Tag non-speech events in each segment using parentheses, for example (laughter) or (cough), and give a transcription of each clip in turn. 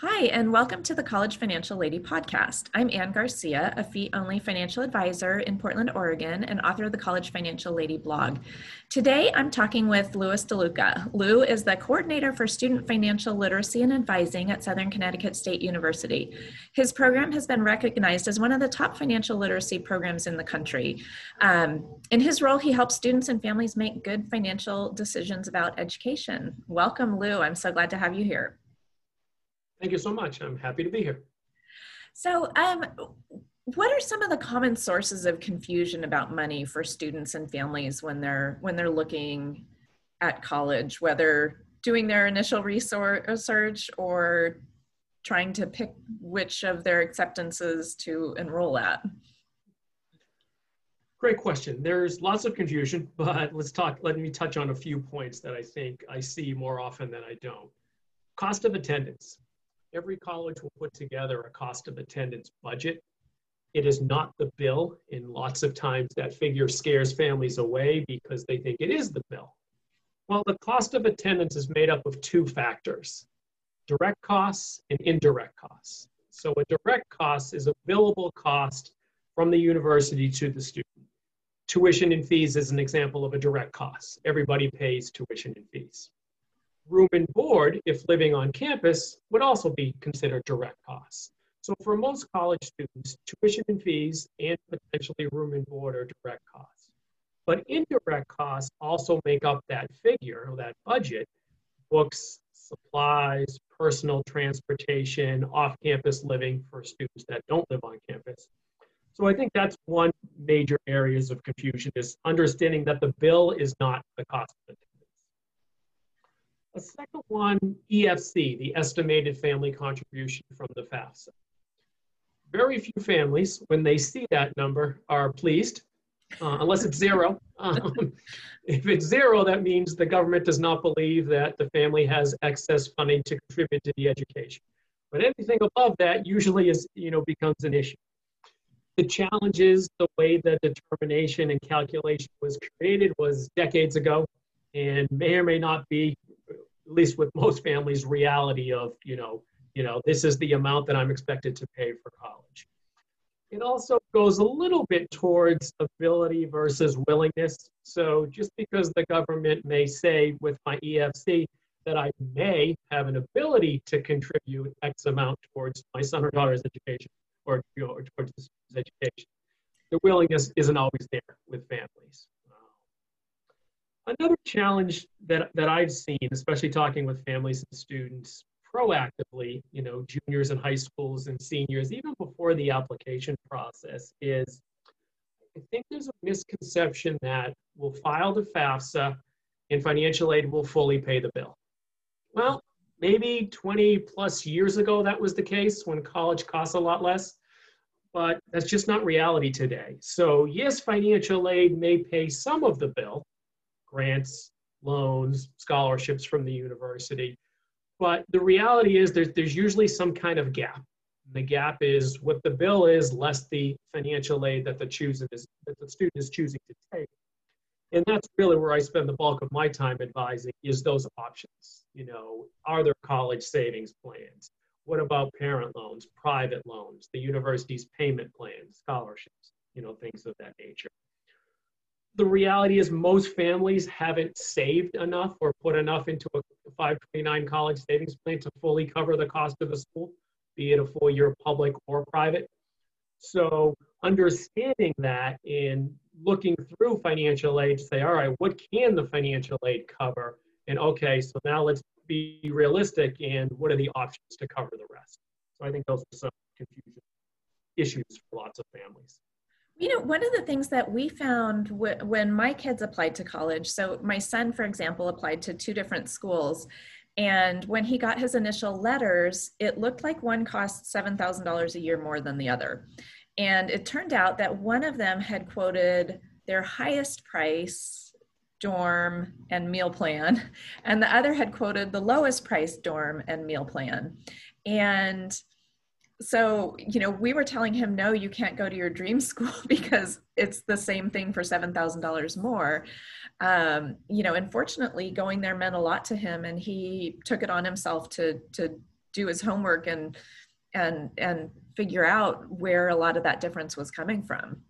Hi, and welcome to the College Financial Lady podcast. I'm Ann Garcia, a fee only financial advisor in Portland, Oregon, and author of the College Financial Lady blog. Today, I'm talking with Louis DeLuca. Lew is the coordinator for student financial literacy and advising at Southern Connecticut State University. His program has been recognized as one of the top financial literacy programs in the country. Um, in his role, he helps students and families make good financial decisions about education. Welcome, Lew. I'm so glad to have you here. Thank you so much. I'm happy to be here. So, um, what are some of the common sources of confusion about money for students and families when they're when they're looking at college, whether doing their initial research or trying to pick which of their acceptances to enroll at? Great question. There's lots of confusion, (laughs) but let's talk. Let me touch on a few points that I think I see more often than I don't. Cost of attendance every college will put together a cost of attendance budget. It is not the bill, and lots of times that figure scares families away because they think it is the bill. Well, the cost of attendance is made up of two factors direct costs and indirect costs. So, a direct cost is a billable cost from the university to the student. Tuition and fees is an example of a direct cost. Everybody pays tuition and fees room and board, if living on campus, would also be considered direct costs. So for most college students, tuition and fees and potentially room and board are direct costs. But indirect costs also make up that figure, or that budget, books, supplies, personal transportation, off-campus living for students that don't live on campus. So I think that's one major areas of confusion is understanding that the bill is not the cost of it. A second one, EFC, the estimated family contribution from the FAFSA. Very few families, when they see that number, are pleased, uh, unless it's zero. Um, if it's zero, that means the government does not believe that the family has excess funding to contribute to the education. But anything above that usually is, you know, becomes an issue. The challenge is the way the determination and calculation was created was decades ago and may or may not be at least with most families, reality of, you know, you know, this is the amount that I'm expected to pay for college. It also goes a little bit towards ability versus willingness. So just because the government may say with my EFC that I may have an ability to contribute X amount towards my son or daughter's education or, you know, or towards the student's education, the willingness isn't always there with families. Another challenge that, that I've seen, especially talking with families and students proactively, you know, juniors and high schools and seniors, even before the application process, is I think there's a misconception that we'll file the FAFSA and financial aid will fully pay the bill. Well, maybe 20 plus years ago that was the case when college costs a lot less, but that's just not reality today. So, yes, financial aid may pay some of the bill, grants, loans, scholarships from the university. But the reality is there's, there's usually some kind of gap. The gap is what the bill is less the financial aid that the, choosing that the student is choosing to take. And that's really where I spend the bulk of my time advising is those options. You know, are there college savings plans? What about parent loans, private loans, the university's payment plans, scholarships, you know, things of that nature the reality is most families haven't saved enough or put enough into a 529 college savings plan to fully cover the cost of the school, be it a full year public or private. So understanding that and looking through financial aid to say, all right, what can the financial aid cover? And okay, so now let's be realistic and what are the options to cover the rest? So I think those are some confusion issues for lots of families. You know, one of the things that we found w- when my kids applied to college, so my son, for example, applied to two different schools. And when he got his initial letters, it looked like one cost $7,000 a year more than the other. And it turned out that one of them had quoted their highest price dorm and meal plan, (laughs) and the other had quoted the lowest price dorm and meal plan. And so you know we were telling him no you can't go to your dream (laughs) school because it's the same thing for $7000 more um, you know unfortunately going there meant a lot to him and he took it on himself to to do his homework and and and figure out where a lot of that difference was coming from.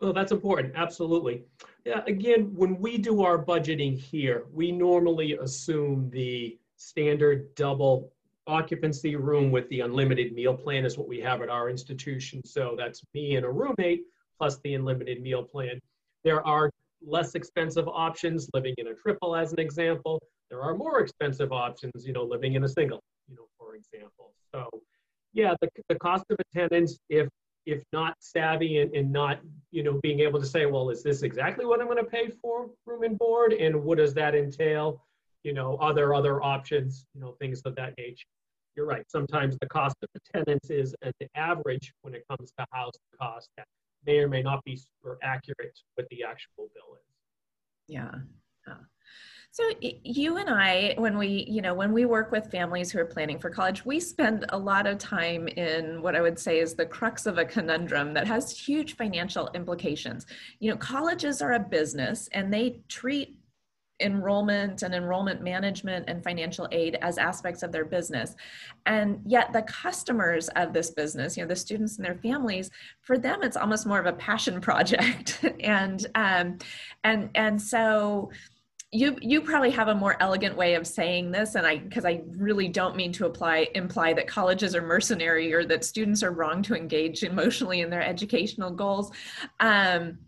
well that's important. Absolutely. Yeah, again, when we do our budgeting here, we normally assume the standard double occupancy room with the unlimited meal plan is what we have at our institution. So that's me and a roommate plus the unlimited meal plan. There are less expensive options, living in a triple as an example. There are more expensive options, you know, living in a single, you know, for example. So yeah, the, the cost of attendance, if if not savvy and, and not, you know, being able to say, well, is this exactly what I'm going to pay for room and board? And what does that entail? You know, other other options, you know, things of that nature? You're right. Sometimes the cost of attendance is uh, an average when it comes to house cost that may or may not be super accurate what the actual bill is. Yeah. yeah. So you and I, when we, you know, when we work with families who are planning for college, we spend a lot of time in what I would say is the crux of a conundrum that has huge financial implications. You know, colleges are a business and they treat enrollment and enrollment management and financial aid as aspects of their business. And yet the customers of this business you know the students and their families for them it's almost more of a passion (laughs) project. And um, and and so you you probably have a more elegant way of saying this and i because i really don't mean to apply imply that colleges are mercenary or that students are wrong to engage emotionally in their educational goals. Um,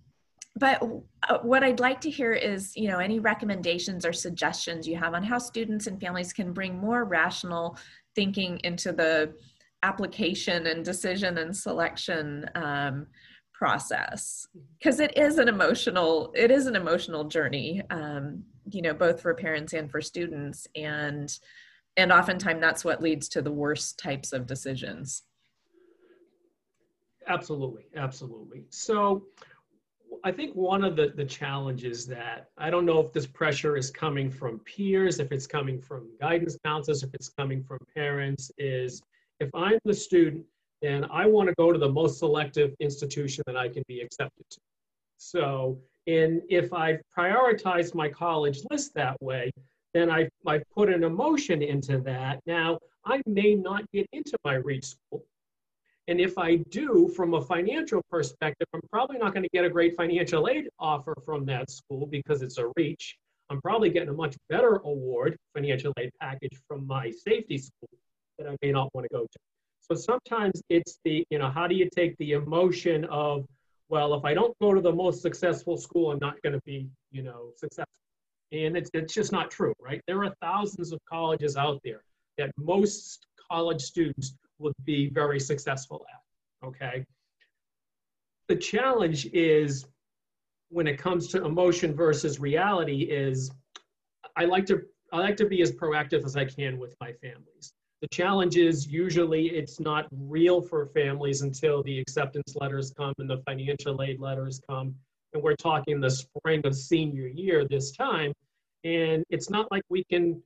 but uh, what i'd like to hear is you know any recommendations or suggestions you have on how students and families can bring more rational thinking into the application and decision and selection um, process. Because it is an emotional it is an emotional journey um, you know both for parents and for students and and oftentimes that's what leads to the worst types of decisions. Absolutely absolutely. So i think one of the the challenges that i don't know if this pressure is coming from peers if it's coming from guidance counselors if it's coming from parents is if i'm the student and i want to go to the most selective institution that i can be accepted to so and if I prioritize my college list that way, then I, I put an emotion into that. Now, I may not get into my REACH school. And if I do, from a financial perspective, I'm probably not going to get a great financial aid offer from that school because it's a REACH. I'm probably getting a much better award, financial aid package from my safety school that I may not want to go to. So sometimes it's the, you know, how do you take the emotion of well, if I don't go to the most successful school, I'm not going to be, you know, successful. And it's, it's just not true, right? There are thousands of colleges out there that most college students would be very successful at, okay? The challenge is when it comes to emotion versus reality is I like to I like to be as proactive as I can with my families. The challenge is usually it's not real for families until the acceptance letters come and the financial aid letters come. And we're talking the spring of senior year this time. And it's not like we can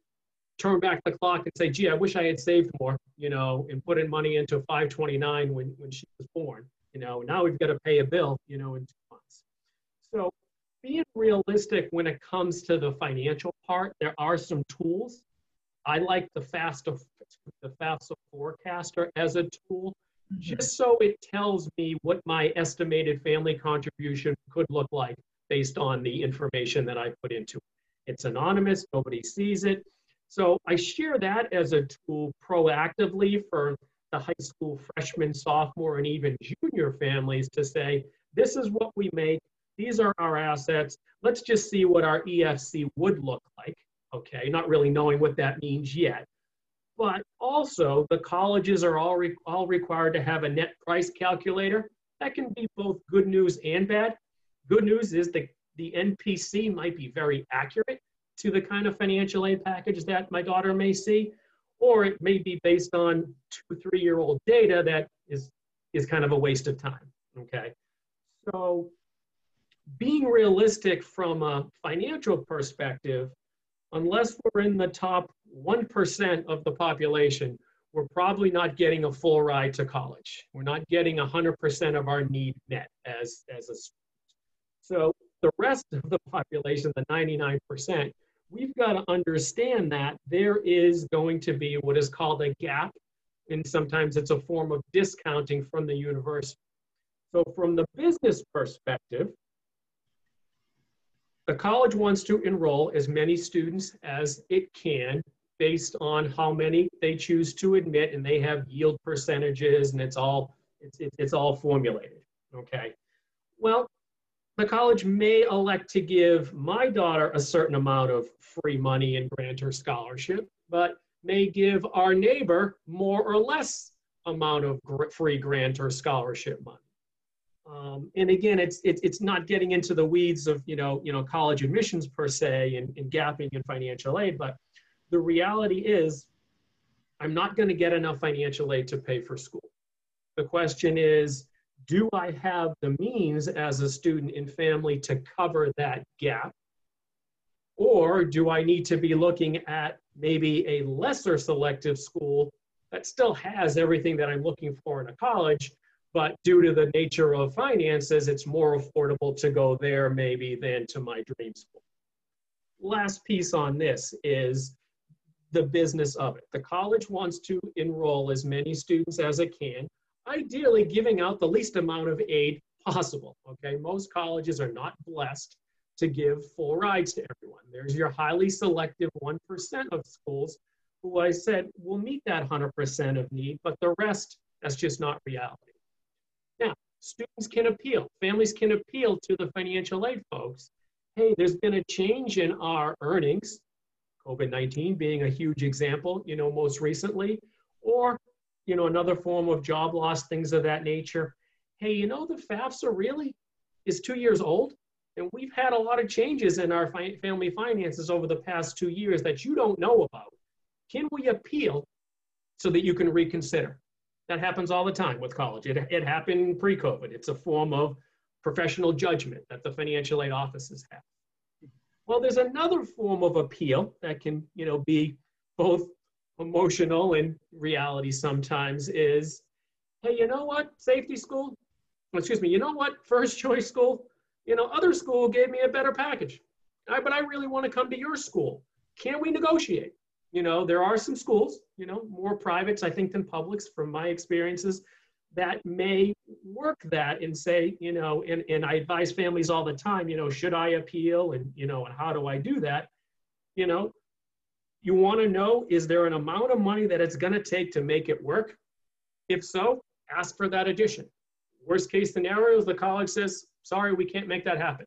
turn back the clock and say, gee, I wish I had saved more, you know, and put in money into 529 when, when she was born. You know, now we've got to pay a bill, you know, in two months. So being realistic when it comes to the financial part, there are some tools I like the FAFSA, the FAFSA forecaster as a tool, mm-hmm. just so it tells me what my estimated family contribution could look like based on the information that I put into it. It's anonymous, nobody sees it. So I share that as a tool proactively for the high school freshman, sophomore, and even junior families to say, this is what we make, these are our assets, let's just see what our EFC would look like okay, not really knowing what that means yet. But also, the colleges are all, re- all required to have a net price calculator. That can be both good news and bad. Good news is the, the NPC might be very accurate to the kind of financial aid package that my daughter may see, or it may be based on two, three year old data that is, is kind of a waste of time. Okay. So, being realistic from a financial perspective, unless we're in the top 1% of the population, we're probably not getting a full ride to college. We're not getting 100% of our need met as, as a student. So the rest of the population, the 99%, we've got to understand that there is going to be what is called a gap, and sometimes it's a form of discounting from the university. So, from the business perspective, the college wants to enroll as many students as it can based on how many they choose to admit, and they have yield percentages, and it's all it's, it's all formulated. Okay. Well, the college may elect to give my daughter a certain amount of free money and grant her scholarship, but may give our neighbor more or less amount of free grant or scholarship money. Um, and again, it's, it's, it's not getting into the weeds of, you know, you know, college admissions per se and, and gapping in financial aid, but the reality is I'm not going to get enough financial aid to pay for school. The question is, do I have the means as a student and family to cover that gap? Or do I need to be looking at maybe a lesser selective school that still has everything that I'm looking for in a college, but due to the nature of finances, it's more affordable to go there maybe than to my dream school. Last piece on this is the business of it. The college wants to enroll as many students as it can, ideally giving out the least amount of aid possible. Okay, most colleges are not blessed to give full rides to everyone. There's your highly selective 1% of schools who I said will meet that 100% of need, but the rest, that's just not reality. Now, students can appeal, families can appeal to the financial aid folks. Hey, there's been a change in our earnings, COVID 19 being a huge example, you know, most recently, or you know, another form of job loss, things of that nature. Hey, you know, the FAFSA really is two years old, and we've had a lot of changes in our fi- family finances over the past two years that you don't know about. Can we appeal so that you can reconsider? That happens all the time with college. It, it happened pre COVID. It's a form of professional judgment that the financial aid offices have. Well, there's another form of appeal that can, you know, be both emotional and reality sometimes is, hey, you know what, safety school, excuse me, you know what, first choice school, you know, other school gave me a better package, I, but I really want to come to your school. Can we negotiate? You know, there are some schools, you know, more privates, I think, than publics from my experiences that may work that and say, you know, and, and I advise families all the time, you know, should I appeal and, you know, and how do I do that? You know, you want to know is there an amount of money that it's going to take to make it work? If so, ask for that addition. Worst case scenario is the college says, sorry, we can't make that happen.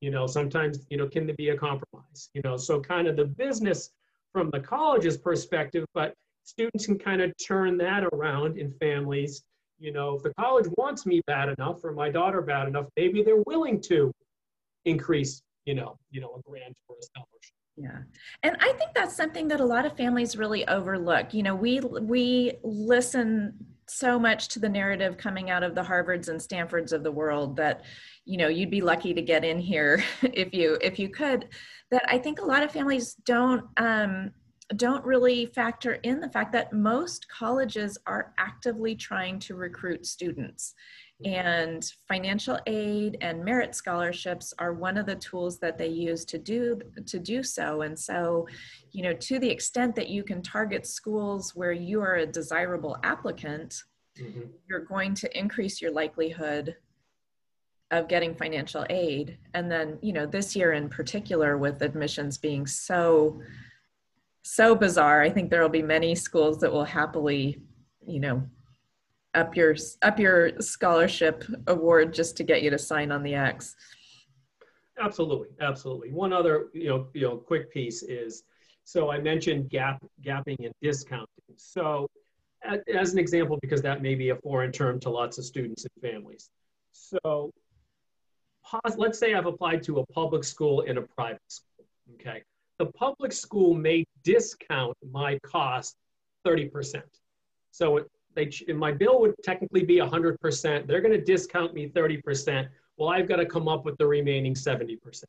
You know, sometimes, you know, can there be a compromise? You know, so kind of the business from the college's perspective, but students can kind of turn that around in families. You know, if the college wants me bad enough or my daughter bad enough, maybe they're willing to increase, you know, you know, a grant or a scholarship. Yeah. And I think that's something that a lot of families really overlook. You know, we we listen so much to the narrative coming out of the Harvards and Stanfords of the world that, you know, you'd be lucky to get in here (laughs) if you if you could. That I think a lot of families don't um, don't really factor in the fact that most colleges are actively trying to recruit students and financial aid and merit scholarships are one of the tools that they use to do to do so and so you know to the extent that you can target schools where you are a desirable applicant mm-hmm. you're going to increase your likelihood of getting financial aid and then you know this year in particular with admissions being so so bizarre i think there will be many schools that will happily you know up your up your scholarship award just to get you to sign on the X. Absolutely, absolutely. One other you know you know quick piece is so I mentioned gap gapping and discounting. So as an example, because that may be a foreign term to lots of students and families. So let's say I've applied to a public school and a private school. Okay, the public school may discount my cost 30%. So they my bill would technically be 100%. They're going to discount me 30%. Well, I've got to come up with the remaining 70%.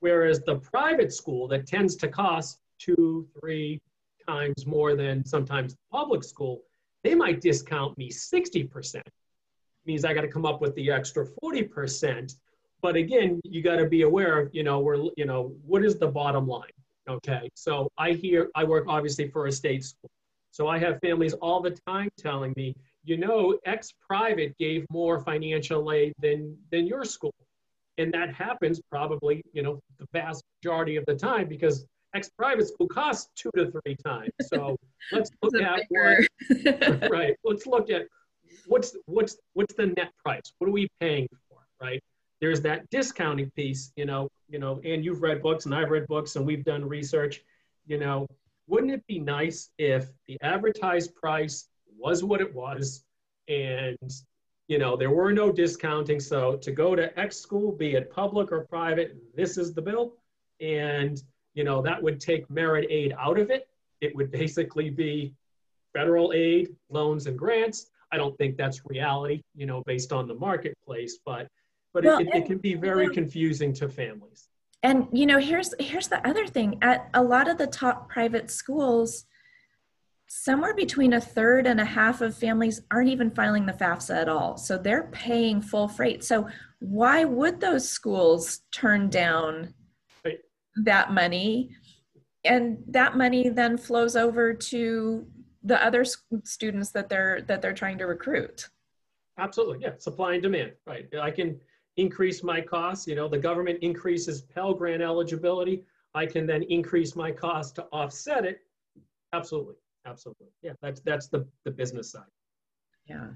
Whereas the private school that tends to cost two, three times more than sometimes the public school, they might discount me 60%. Means I got to come up with the extra 40%. But again, you got to be aware of, you know, we're, you know, what is the bottom line? Okay, so I hear, I work obviously for a state school. So I have families all the time telling me, you know, X private gave more financial aid than, than your school. And that happens probably, you know, the vast majority of the time because X private school costs two to three times. So (laughs) let's look at what, (laughs) (laughs) right. Let's look at what's what's what's the net price? What are we paying for? Right. There's that discounting piece, you know, you know, and you've read books and I've read books and we've done research, you know, wouldn't it be nice if the advertised price was what it was and you know there were no discounting? So to go to x school be it public or private this is the bill. And you know that would take merit aid out of it. It would basically be federal aid loans and grants. I don't think that's reality you know based on the marketplace but but well, it, it, it, can be very confusing to families and you know here's here's the other thing at a lot of the top private schools somewhere between a third and a half of families aren't even filing the FAFSA at all. So they're paying full freight. So why would those schools turn down right. that money? And that money then flows over to the other students that they're that they're trying to recruit. Absolutely, yeah, supply and demand, right? I can increase my costs. You know, the government increases Pell Grant eligibility. I can then increase my cost to offset it. Absolutely absolutely yeah that's that's the the business side yeah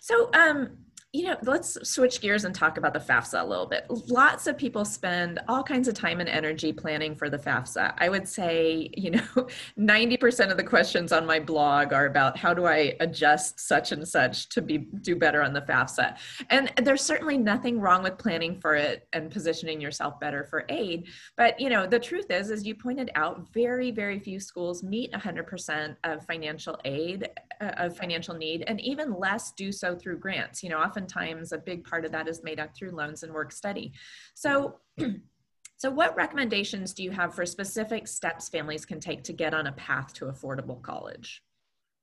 so um you know, let's switch gears and talk about the FAFSA a little bit. Lots of people spend all kinds of time and energy planning for the FAFSA. I would say, you know, (laughs) 90% of the questions on my blog are about how do I adjust such and such to be do better on the FAFSA. And there's certainly nothing wrong with planning for it and positioning yourself better for aid. But, you know, the truth is, as you pointed out, very, very few schools meet 100% of financial aid, uh, of financial need, and even less do so through grants. You know, often oftentimes a big part of that is made up through loans and work study. So, (clears throat) so what recommendations do you have for specific steps families can take to get on a path to affordable college?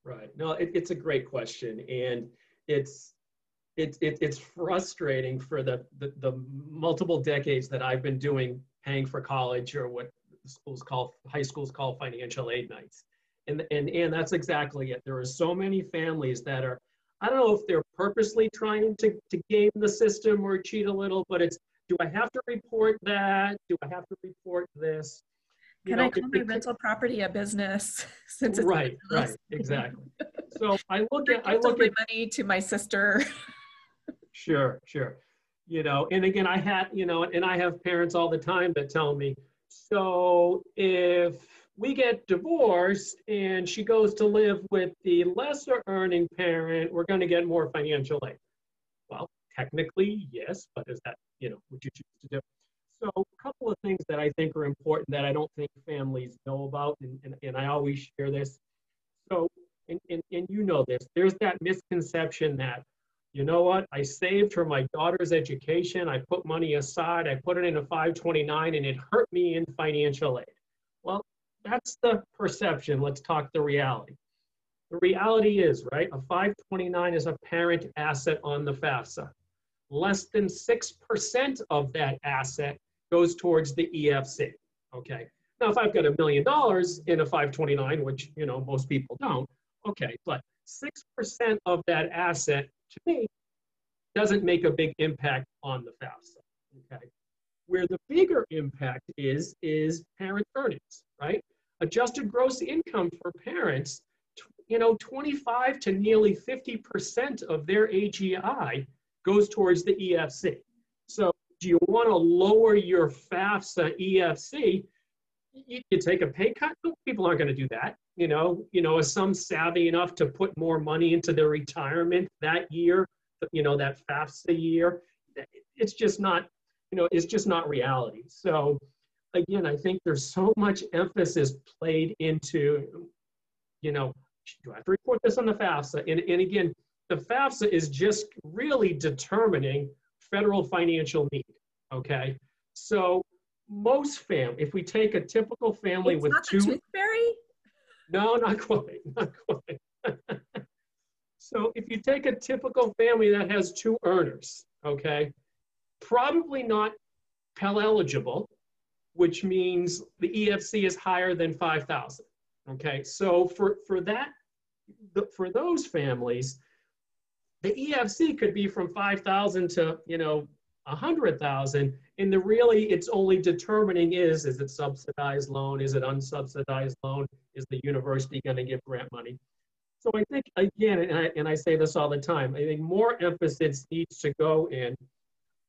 Right. No, it, it's a great question, and it's it's it, it's frustrating for the, the the multiple decades that I've been doing paying for college or what schools call high schools call financial aid nights. And, and, and that's exactly it. There are so many families that are I don't know if they're purposely trying to, to game the system or cheat a little, but it's do I have to report that? Do I have to report this? You Can know, I call my rental property a business (laughs) since it's right, right, exactly. So (laughs) I look at I look at money to my sister. (laughs) sure, sure. You know, and again, I had you know, and I have parents all the time that tell me, so if we get divorced and she goes to live with the lesser earning parent, we're going to get more financial aid. Well, technically, yes, but is that, you know, what you choose to do? So a couple of things that I think are important that I don't think families know about, and, and, and I always share this. So, and, and, and you know this, there's that misconception that, you know what, I saved for my daughter's education, I put money aside, I put it in a 529, and it hurt me in financial aid. That's the perception. Let's talk the reality. The reality is, right, a 529 is a parent asset on the FAFSA. Less than 6% of that asset goes towards the EFC, okay? Now, if I've got a million dollars in a 529, which, you know, most people don't, okay, but 6% of that asset, to me, doesn't make a big impact on the FAFSA, okay? Where the bigger impact is, is parent earnings, right? Adjusted gross income for parents, you know, 25 to nearly 50% of their AGI goes towards the EFC. So do you want to lower your FAFSA EFC? You, you take a pay cut? People aren't going to do that. You know, you know, is some savvy enough to put more money into their retirement that year? You know, that FAFSA year. It's just not, you know, it's just not reality. So again, I think there's so much emphasis played into, you know, do I have to report this on the FAFSA? And, and again, the FAFSA is just really determining federal financial need, okay? So most fam, if we take a typical family it's with not two- tooth fairy? No, not quite, (laughs) not quite. so if you take a typical family that has two earners, okay, probably not Pell eligible, which means the EFC is higher than 5,000. Okay, so for, for that, for those families, the EFC could be from 5,000 to, you know, 100,000. And the really, it's only determining is, is it subsidized loan? Is it unsubsidized loan? Is the university going to give grant money? So I think, again, and I, and I say this all the time, I think more emphasis needs to go in.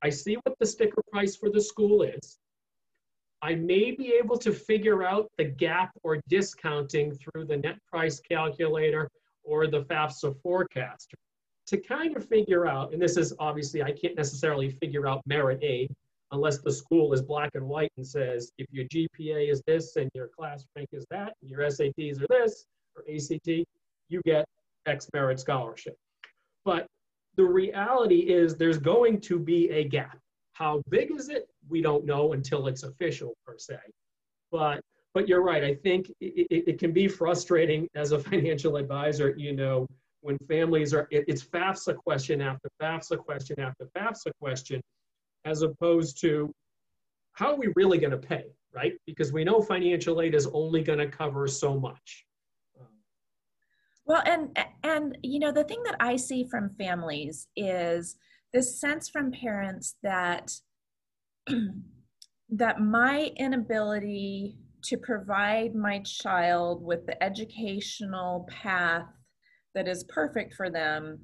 I see what the sticker price for the school is. I may be able to figure out the gap or discounting through the net price calculator or the FAFSA forecaster to kind of figure out, and this is obviously, I can't necessarily figure out merit aid unless the school is black and white and says, if your GPA is this and your class rank is that, and your SATs are this, or ACT, you get X merit scholarship. But the reality is there's going to be a gap. How big is it? We don't know until it's official per se. But but you're right. I think it, it, it can be frustrating as a (laughs) financial advisor, you know, when families are, it, it's FAFSA question after FAFSA question after FAFSA question, as opposed to how are we really going to pay, right? Because we know financial aid is only going to cover so much. Well, and and you know the thing that I see from families is this sense from parents that (clears throat) that my inability to provide my child with the educational path that is perfect for them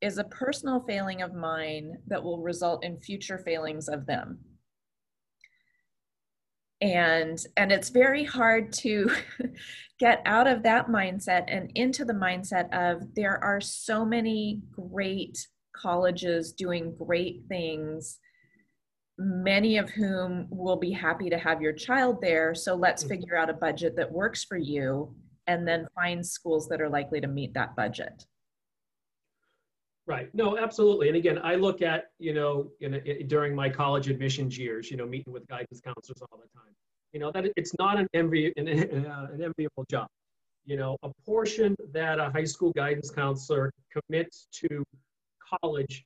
is a personal failing of mine that will result in future failings of them. And and it's very hard to (laughs) get out of that mindset and into the mindset of there are so many great colleges doing great things many of whom will be happy to have your child there so let's mm-hmm. figure out a budget that works for you and then find schools that are likely to meet that budget. Right. No, absolutely. And again, I look at, you know, in a, during my college admissions years, you know, meeting with guidance counselors all the time, you know, that it's not an, envy, (laughs) an, uh, an enviable job. You know, a portion that a high school guidance counselor commits to college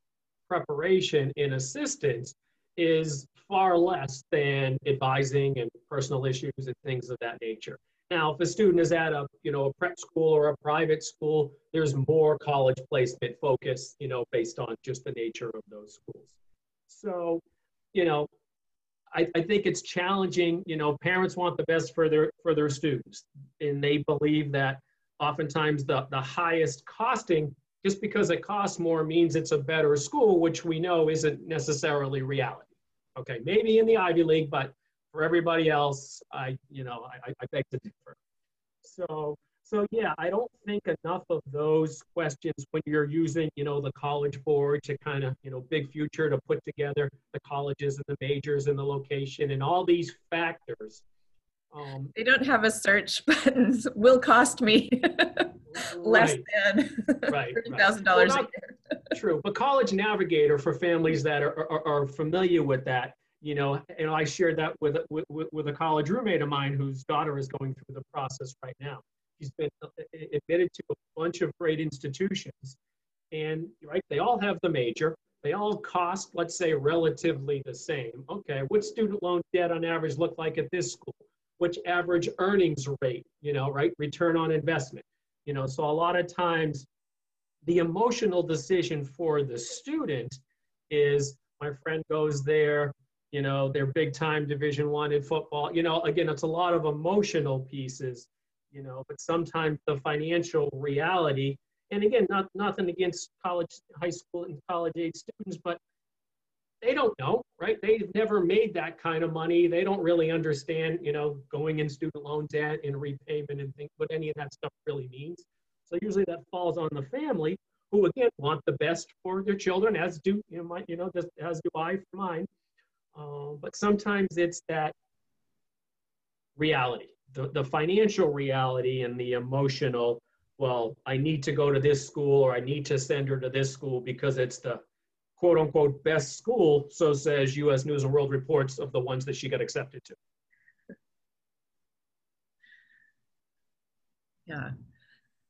preparation and assistance is far less than advising and personal issues and things of that nature. Now, if a student is at a, you know, a prep school or a private school, there's more college placement focus, you know, based on just the nature of those schools. So, you know, I, I think it's challenging, you know, parents want the best for their for their students. And they believe that oftentimes the, the highest costing, just because it costs more means it's a better school, which we know isn't necessarily reality. Okay, maybe in the Ivy League, but for everybody else, I, you know, I, I beg to differ. So, so yeah, I don't think enough of those questions when you're using, you know, the college board to kind of, you know, BigFuture to put together the colleges and the majors and the location and all these factors. Um, they don't have a search (laughs) button. Will cost me (laughs) less right, than (laughs) right, $30,000 well, a year. true, but College Navigator for families that are, are, are familiar with that you know, and I shared that with, with, with a college roommate of mine whose daughter is going through the process right now. She's been admitted to a bunch of great institutions, and right, they all have the major. They all cost, let's say, relatively the same. Okay, what student loan debt on average look like at this school? Which average earnings rate, you know, right? Return on investment. You know, so a lot of times the emotional decision for the student is my friend goes there, you know they're big time division one in football you know again it's a lot of emotional pieces you know but sometimes the financial reality and again not nothing against college high school and college age students but they don't know right? They've never made that kind of money. They don't really understand you know going in student loan debt and repayment and think what any of that stuff really means. So usually that falls on the family who again want the best for their children as do you know my, you know as do i for mine. Um, but sometimes it's that reality, the, the financial reality and the emotional, well, I need to go to this school or I need to send her to this school because it's the quote unquote best school, so says US News and World Reports of the ones that she got accepted to. Yeah.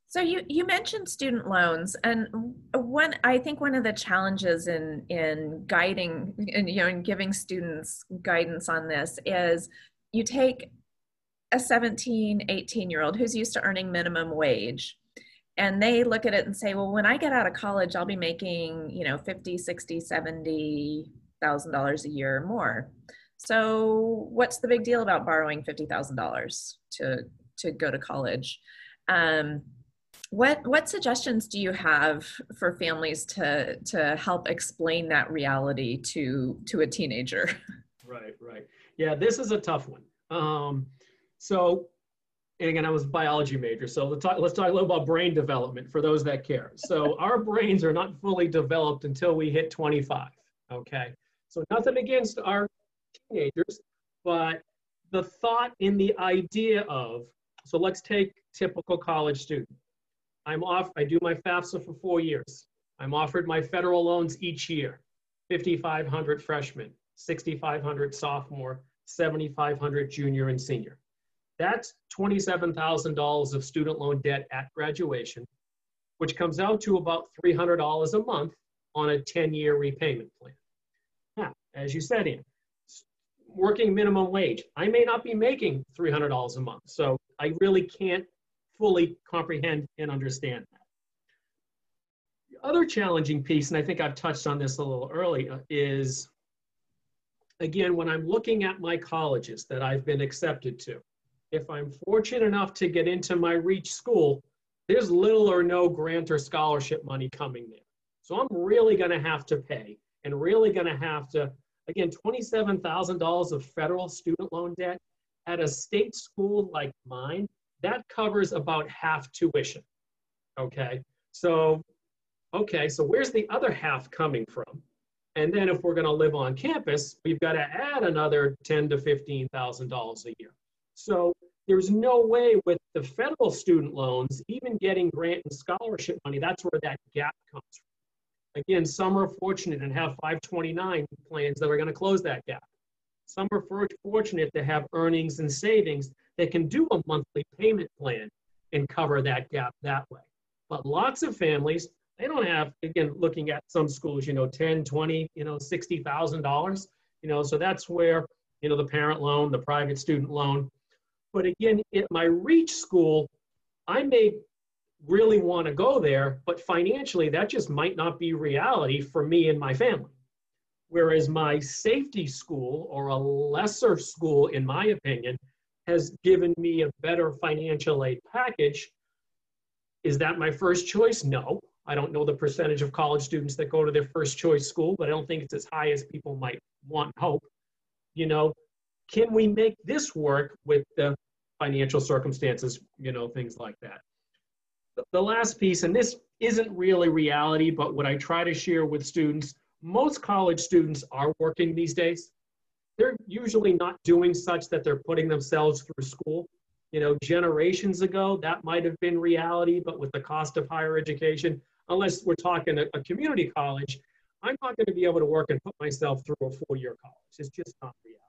So you, you mentioned student loans, and one I think one of the challenges in in guiding and you know in giving students guidance on this is you take a 17, 18 year old who's used to earning minimum wage and they look at it and say, well, when I get out of college, I'll be making, you know, 50, 60, 70 thousand dollars a year or more. So what's the big deal about borrowing fifty thousand dollars to to go to college? Um, what what suggestions do you have for families to to help explain that reality to to a teenager? (laughs) Right, right. Yeah, this is a tough one. Um, so, and again, I was a biology major, so let's talk, let's talk a little about brain development for those that care. So (laughs) our brains are not fully developed until we hit 25. Okay, so nothing against our teenagers, but the thought in the idea of so let's take typical college student. I'm off, I do my FAFSA for four years. I'm offered my federal loans each year, 5,500 freshman, 6,500 sophomore, 7,500 junior and senior. That's $27,000 of student loan debt at graduation, which comes out to about $300 a month on a 10-year repayment plan. Now, as you said, Ann, working minimum wage, I may not be making $300 a month. So I really can't fully comprehend and understand that. The other challenging piece, and I think I've touched on this a little earlier, is again, when I'm looking at my colleges that I've been accepted to, if I'm fortunate enough to get into my REACH school, there's little or no grant or scholarship money coming there. So I'm really going to have to pay and really going to have to, again, $27,000 of federal student loan debt at a state school like mine, that covers about half tuition. Okay, so okay, so where's the other half coming from? And then if we're going to live on campus, we've got to add another ten to fifteen thousand dollars a year. So there's no way with the federal student loans, even getting grant and scholarship money, that's where that gap comes from. Again, some are fortunate and have 529 plans that are going to close that gap. Some are fortunate to have earnings and savings that can do a monthly payment plan and cover that gap that way. But lots of families, they don't have, again, looking at some schools, you know, 10, 20, you know, $60,000, you know, so that's where, you know, the parent loan, the private student loan. But again, at my REACH school, I may really want to go there, but financially, that just might not be reality for me and my family. Whereas my safety school, or a lesser school, in my opinion, has given me a better financial aid package. Is that my first choice? No. I don't know the percentage of college students that go to their first choice school, but I don't think it's as high as people might want hope. You know, can we make this work with the financial circumstances, you know, things like that. The last piece, and this isn't really reality, but what I try to share with students most college students are working these days. They're usually not doing such that they're putting themselves through school. You know, generations ago, that might have been reality, but with the cost of higher education, unless we're talking a, a community college, I'm not going to be able to work and put myself through a four year college. It's just not reality.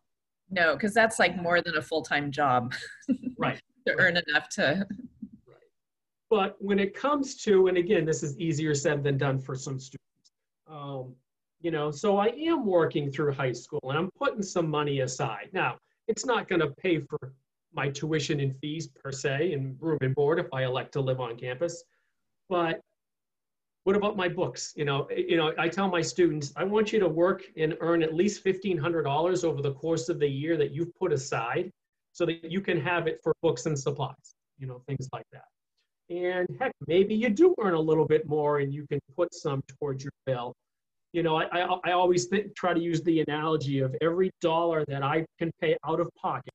No, because that's like more than a full time job. (laughs) right. to right. earn enough to. Right. But when it comes to, and again, this is easier said than done for some students. Um, you know so i am working through high school and i'm putting some money aside now it's not going to pay for my tuition and fees per se and room and board if i elect to live on campus but what about my books? You know you know i tell my students i want you to work and earn at least $1500 over the course of the year that you've put aside so that you can have it for books and supplies you know things like that. And heck maybe you do earn a little bit more and you can put some towards your bill. You know, I, I, I always think, try to use the analogy of every dollar that I can pay out of pocket,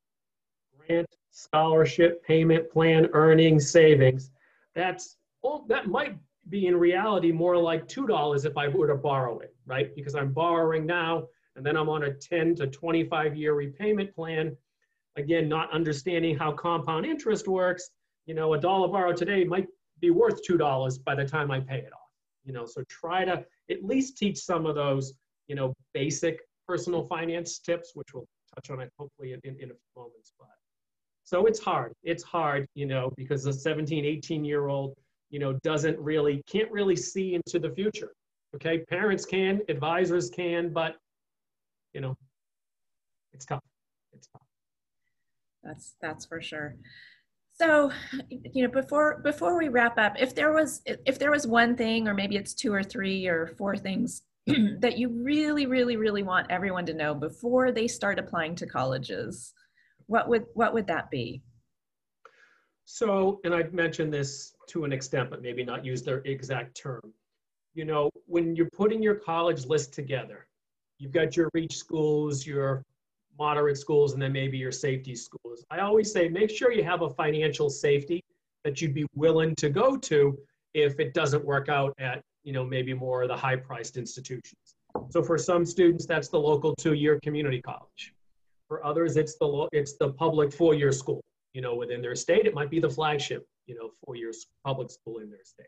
grant, scholarship, payment plan, earnings, savings, that's, well, that might be in reality more like $2 if I were to borrow it, right? Because I'm borrowing now and then I'm on a 10 to 25 year repayment plan. Again, not understanding how compound interest works, you know, a dollar borrowed today might be worth $2 by the time I pay it off. You know, so try to at least teach some of those, you know, basic personal finance tips, which we'll touch on it hopefully in, in, a few moments. But so it's hard. It's hard, you know, because the 17, 18 year old, you know, doesn't really, can't really see into the future. Okay. Parents can, advisors can, but, you know, it's tough. It's tough. That's that's for sure. So, you know, before before we wrap up, if there was if there was one thing, or maybe it's two or three or four things (clears throat) that you really, really, really want everyone to know before they start applying to colleges, what would what would that be? So, and I've mentioned this to an extent, but maybe not use their exact term. You know, when you're putting your college list together, you've got your reach schools, your moderate schools, and then maybe your safety schools. I always say make sure you have a financial safety that you'd be willing to go to if it doesn't work out at, you know, maybe more of the high priced institutions. So for some students, that's the local two-year community college. For others, it's the, it's the public four-year school, you know, within their state. It might be the flagship, you know, four-year public school in their state.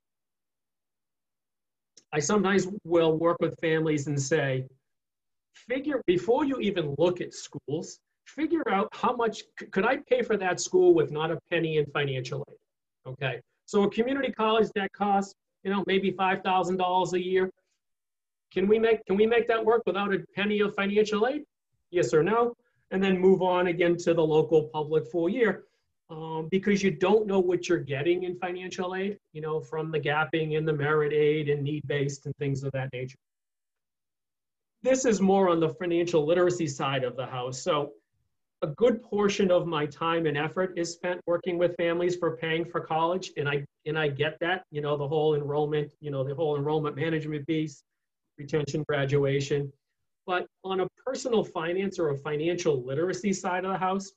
I sometimes will work with families and say, figure before you even look at schools, figure out how much could I pay for that school with not a penny in financial aid. Okay, so a community college that costs you know maybe five thousand dollars a year. Can we make can we make that work without a penny of financial aid? Yes or no? And then move on again to the local public full year. Um, because you don't know what you're getting in financial aid, you know, from the gapping and the merit aid and need-based and things of that nature this is more on the financial literacy side of the house. So a good portion of my time and effort is spent working with families for paying for college and i and i get that you know the whole enrollment you know the whole enrollment management piece retention graduation but on a personal finance or a financial literacy side of the house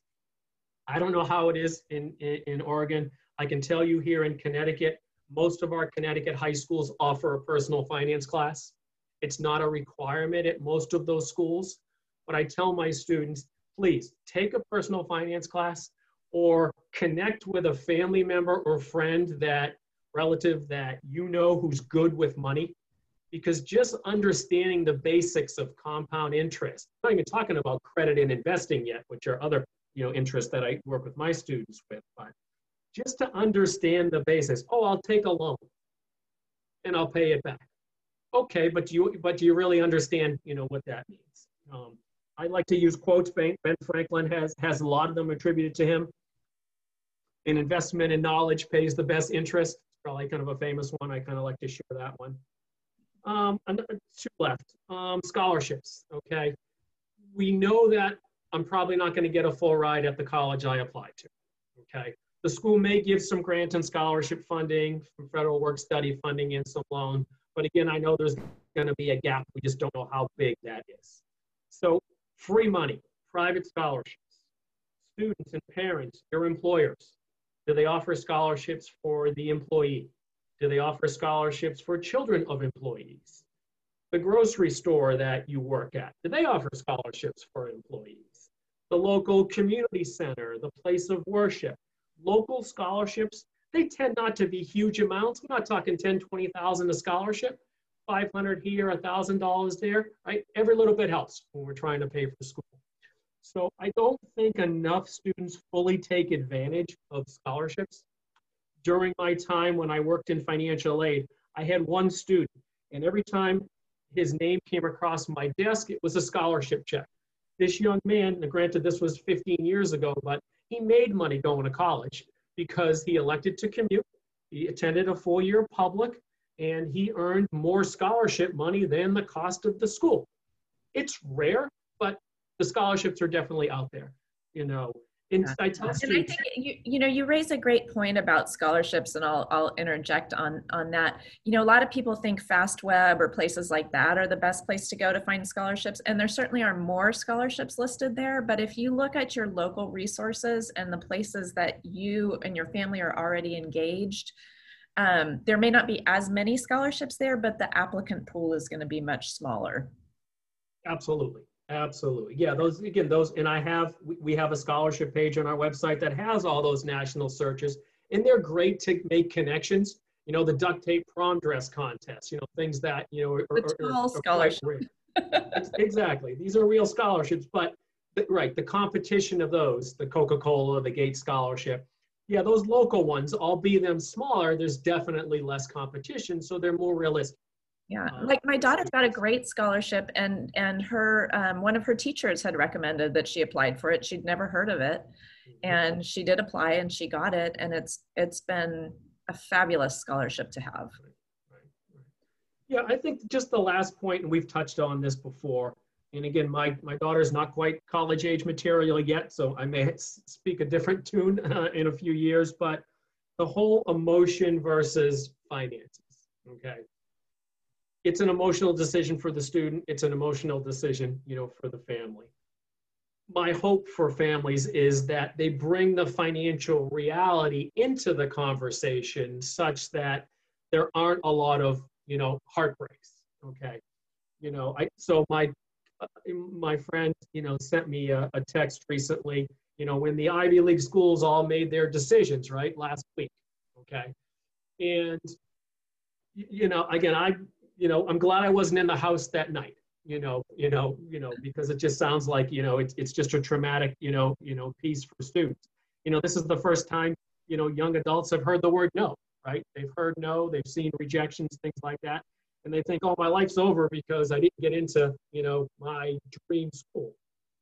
i don't know how it is in, in, in oregon. I can tell you here in connecticut most of our connecticut high schools offer a personal finance class. It's not a requirement at most of those schools, but I tell my students, please take a personal finance class or connect with a family member or friend that relative that you know who's good with money because just understanding the basics of compound interest i'm not even talking about credit and investing yet which are other you know interest that i work with my students with but just to understand the basis. oh i'll take a loan and i'll pay it back okay, but do you but do you really understand you know what that means? Um, I like to use quotes. Ben, Franklin has has a lot of them attributed to him. An investment in knowledge pays the best interest. Probably kind of a famous one. I kind of like to share that one. Um, two left. Um, scholarships. Okay, we know that I'm probably not going to get a full ride at the college I applied to. Okay, the school may give some grant and scholarship funding, from federal work study funding, and some loan. But again, I know there's going to be a gap. We just don't know how big that is. So free money, private scholarships, students and parents, your employers, do they offer scholarships for the employee? Do they offer scholarships for children of employees? The grocery store that you work at, do they offer scholarships for employees? The local community center, the place of worship, local scholarships they tend not to be huge amounts. I'm not talking 10, 20,000 a scholarship, 500 here, $1,000 there, right? Every little bit helps when we're trying to pay for school. So I don't think enough students fully take advantage of scholarships. During my time when I worked in financial aid, I had one student, and every time his name came across my desk, it was a scholarship check. This young man, granted this was 15 years ago, but he made money going to college because he elected to commute. He attended a full year public and he earned more scholarship money than the cost of the school. It's rare, but the scholarships are definitely out there. You know, and I tell students, and I think you, you know you raise a great point about scholarships, and I'll I'll interject on on that. You know, a lot of people think FastWeb or places like that are the best place to go to find scholarships, and there certainly are more scholarships listed there. But if you look at your local resources and the places that you and your family are already engaged, um, there may not be as many scholarships there, but the applicant pool is going to be much smaller. Absolutely. Absolutely. Yeah, those again, those, and I have, we have a scholarship page on our website that has all those national searches, and they're great to make connections. You know, the duct tape prom dress contest, you know, things that, you know, are, the are, are scholarship. (laughs) exactly. These are real scholarships, but the, right, the competition of those, the Coca-Cola, the Gates Scholarship, yeah, those local ones, albeit them smaller, there's definitely less competition, so they're more realistic. Yeah, like my daughter's got a great scholarship, and and her um, one of her teachers had recommended that she applied for it. She'd never heard of it, mm-hmm. and she did apply, and she got it, and it's it's been a fabulous scholarship to have. Yeah, I think just the last point, and we've touched on this before. And again, my my daughter's not quite college age material yet, so I may speak a different tune uh, in a few years. But the whole emotion versus finances. Okay it's an emotional decision for the student it's an emotional decision you know for the family. My hope for families is that they bring the financial reality into the conversation such that there aren't a lot of you know heartbreaks okay? You know i so my my friend you know sent me a, a text recently you know when the ivy league schools all made their decisions right last week okay? And you know again i you know, I'm glad I wasn't in the house that night. You know, you know, you know, because it just sounds like you know it's it's just a traumatic you know you know piece for students. You know, this is the first time you know young adults have heard the word no, right? They've heard no, they've seen rejections, things like that, and they think, oh, my life's over because I didn't get into you know my dream school.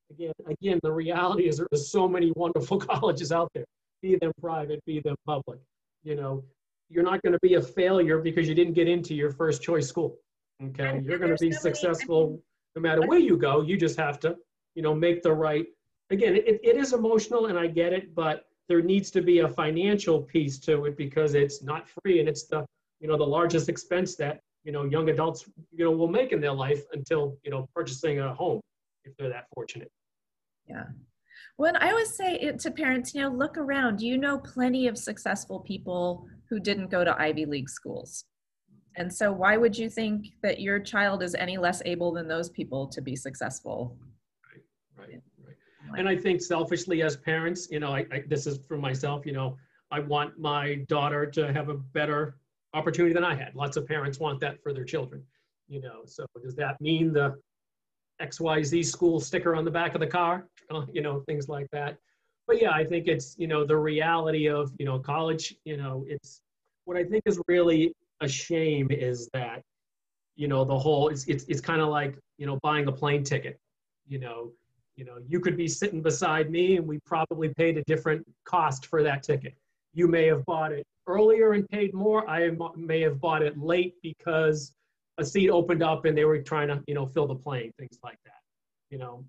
Again, again, the reality is there are so many wonderful (laughs) colleges out there, be them private, be them public. You know, you're not going to be a failure because you didn't get into your first choice school. Okay, and you're going to be so successful many, no matter where you go. You just have to, you know, make the right. Again, it, it is emotional, and I get it, but there needs to be a financial piece to it because it's not free, and it's the, you know, the largest expense that you know young adults, you know, will make in their life until you know purchasing a home if they're that fortunate. Yeah. Well, I always say it to parents, you know, look around. You know plenty of successful people who didn't go to Ivy League schools. And so, why would you think that your child is any less able than those people to be successful? Right, right, right. And I think selfishly, as parents, you know, I, I, this is for myself, you know, I want my daughter to have a better opportunity than I had. Lots of parents want that for their children, you know. So, does that mean the XYZ school sticker on the back of the car? Uh, you know, things like that but yeah, I think it's you know the reality of you know college. You know, it's what I think is really a shame is that you know the whole it's it's it's kind of like you know buying a plane ticket. You know, you know you could be sitting beside me and we probably paid a different cost for that ticket. You may have bought it earlier and paid more. I may have bought it late because a seat opened up and they were trying to you know fill the plane, things like that. You know,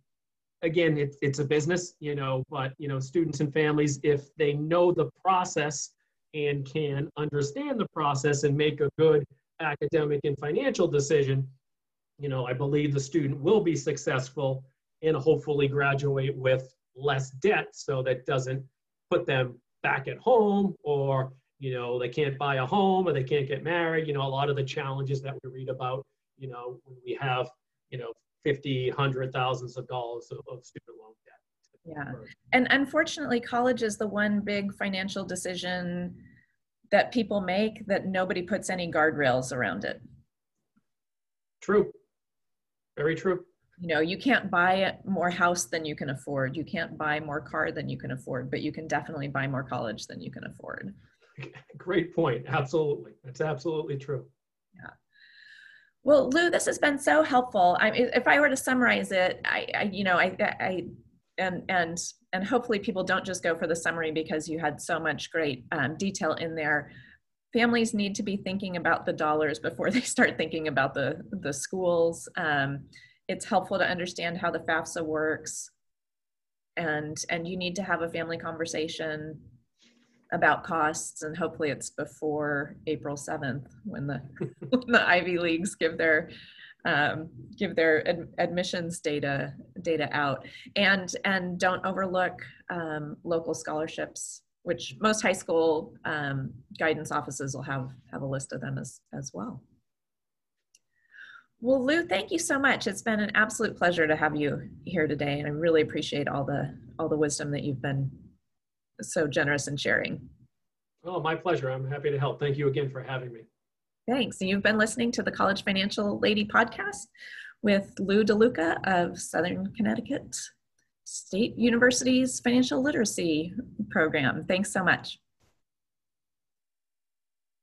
again, it's, it's a business, you know, but, you know, students and families, if they know the process and can understand the process and make a good academic and financial decision, you know, I believe the student will be successful and hopefully graduate with less debt so that doesn't put them back at home or, you know, they can't buy a home or they can't get married, you know, a lot of the challenges that we read about, you know, when we have, you know, 50, hundred thousands of dollars of, of student loan debt. Yeah. And unfortunately, college is the one big financial decision that people make that nobody puts any guardrails around it. True. Very true. You know, you can't buy more house than you can afford. You can't buy more car than you can afford, but you can definitely buy more college than you can afford. (laughs) Great point. Absolutely. That's absolutely true. Well, Lew, this has been so helpful. I, if I were to summarize it, I, I you know, I, I, and and and hopefully people don't just go for the summary because you had so much great um, detail in there. Families need to be thinking about the dollars before (laughs) they start thinking about the the schools. Um, it's helpful to understand how the FAFSA works, and and you need to have a family conversation about costs and hopefully it's before April 7th when the, (laughs) when the Ivy Leagues give their um, give their ad- admissions data data out and and don't overlook um, local scholarships which most high school um, guidance offices will have have a list of them as as well. Well, Lew, thank you so much. It's been an absolute pleasure to have you here today, and I really appreciate all the all the wisdom that you've been so generous in sharing. Oh, my pleasure. I'm happy to help. Thank you again for having me. Thanks. And you've been listening to the College Financial Lady podcast with Lew de Luca of Southern Connecticut State University's Financial Literacy Program. Thanks so much.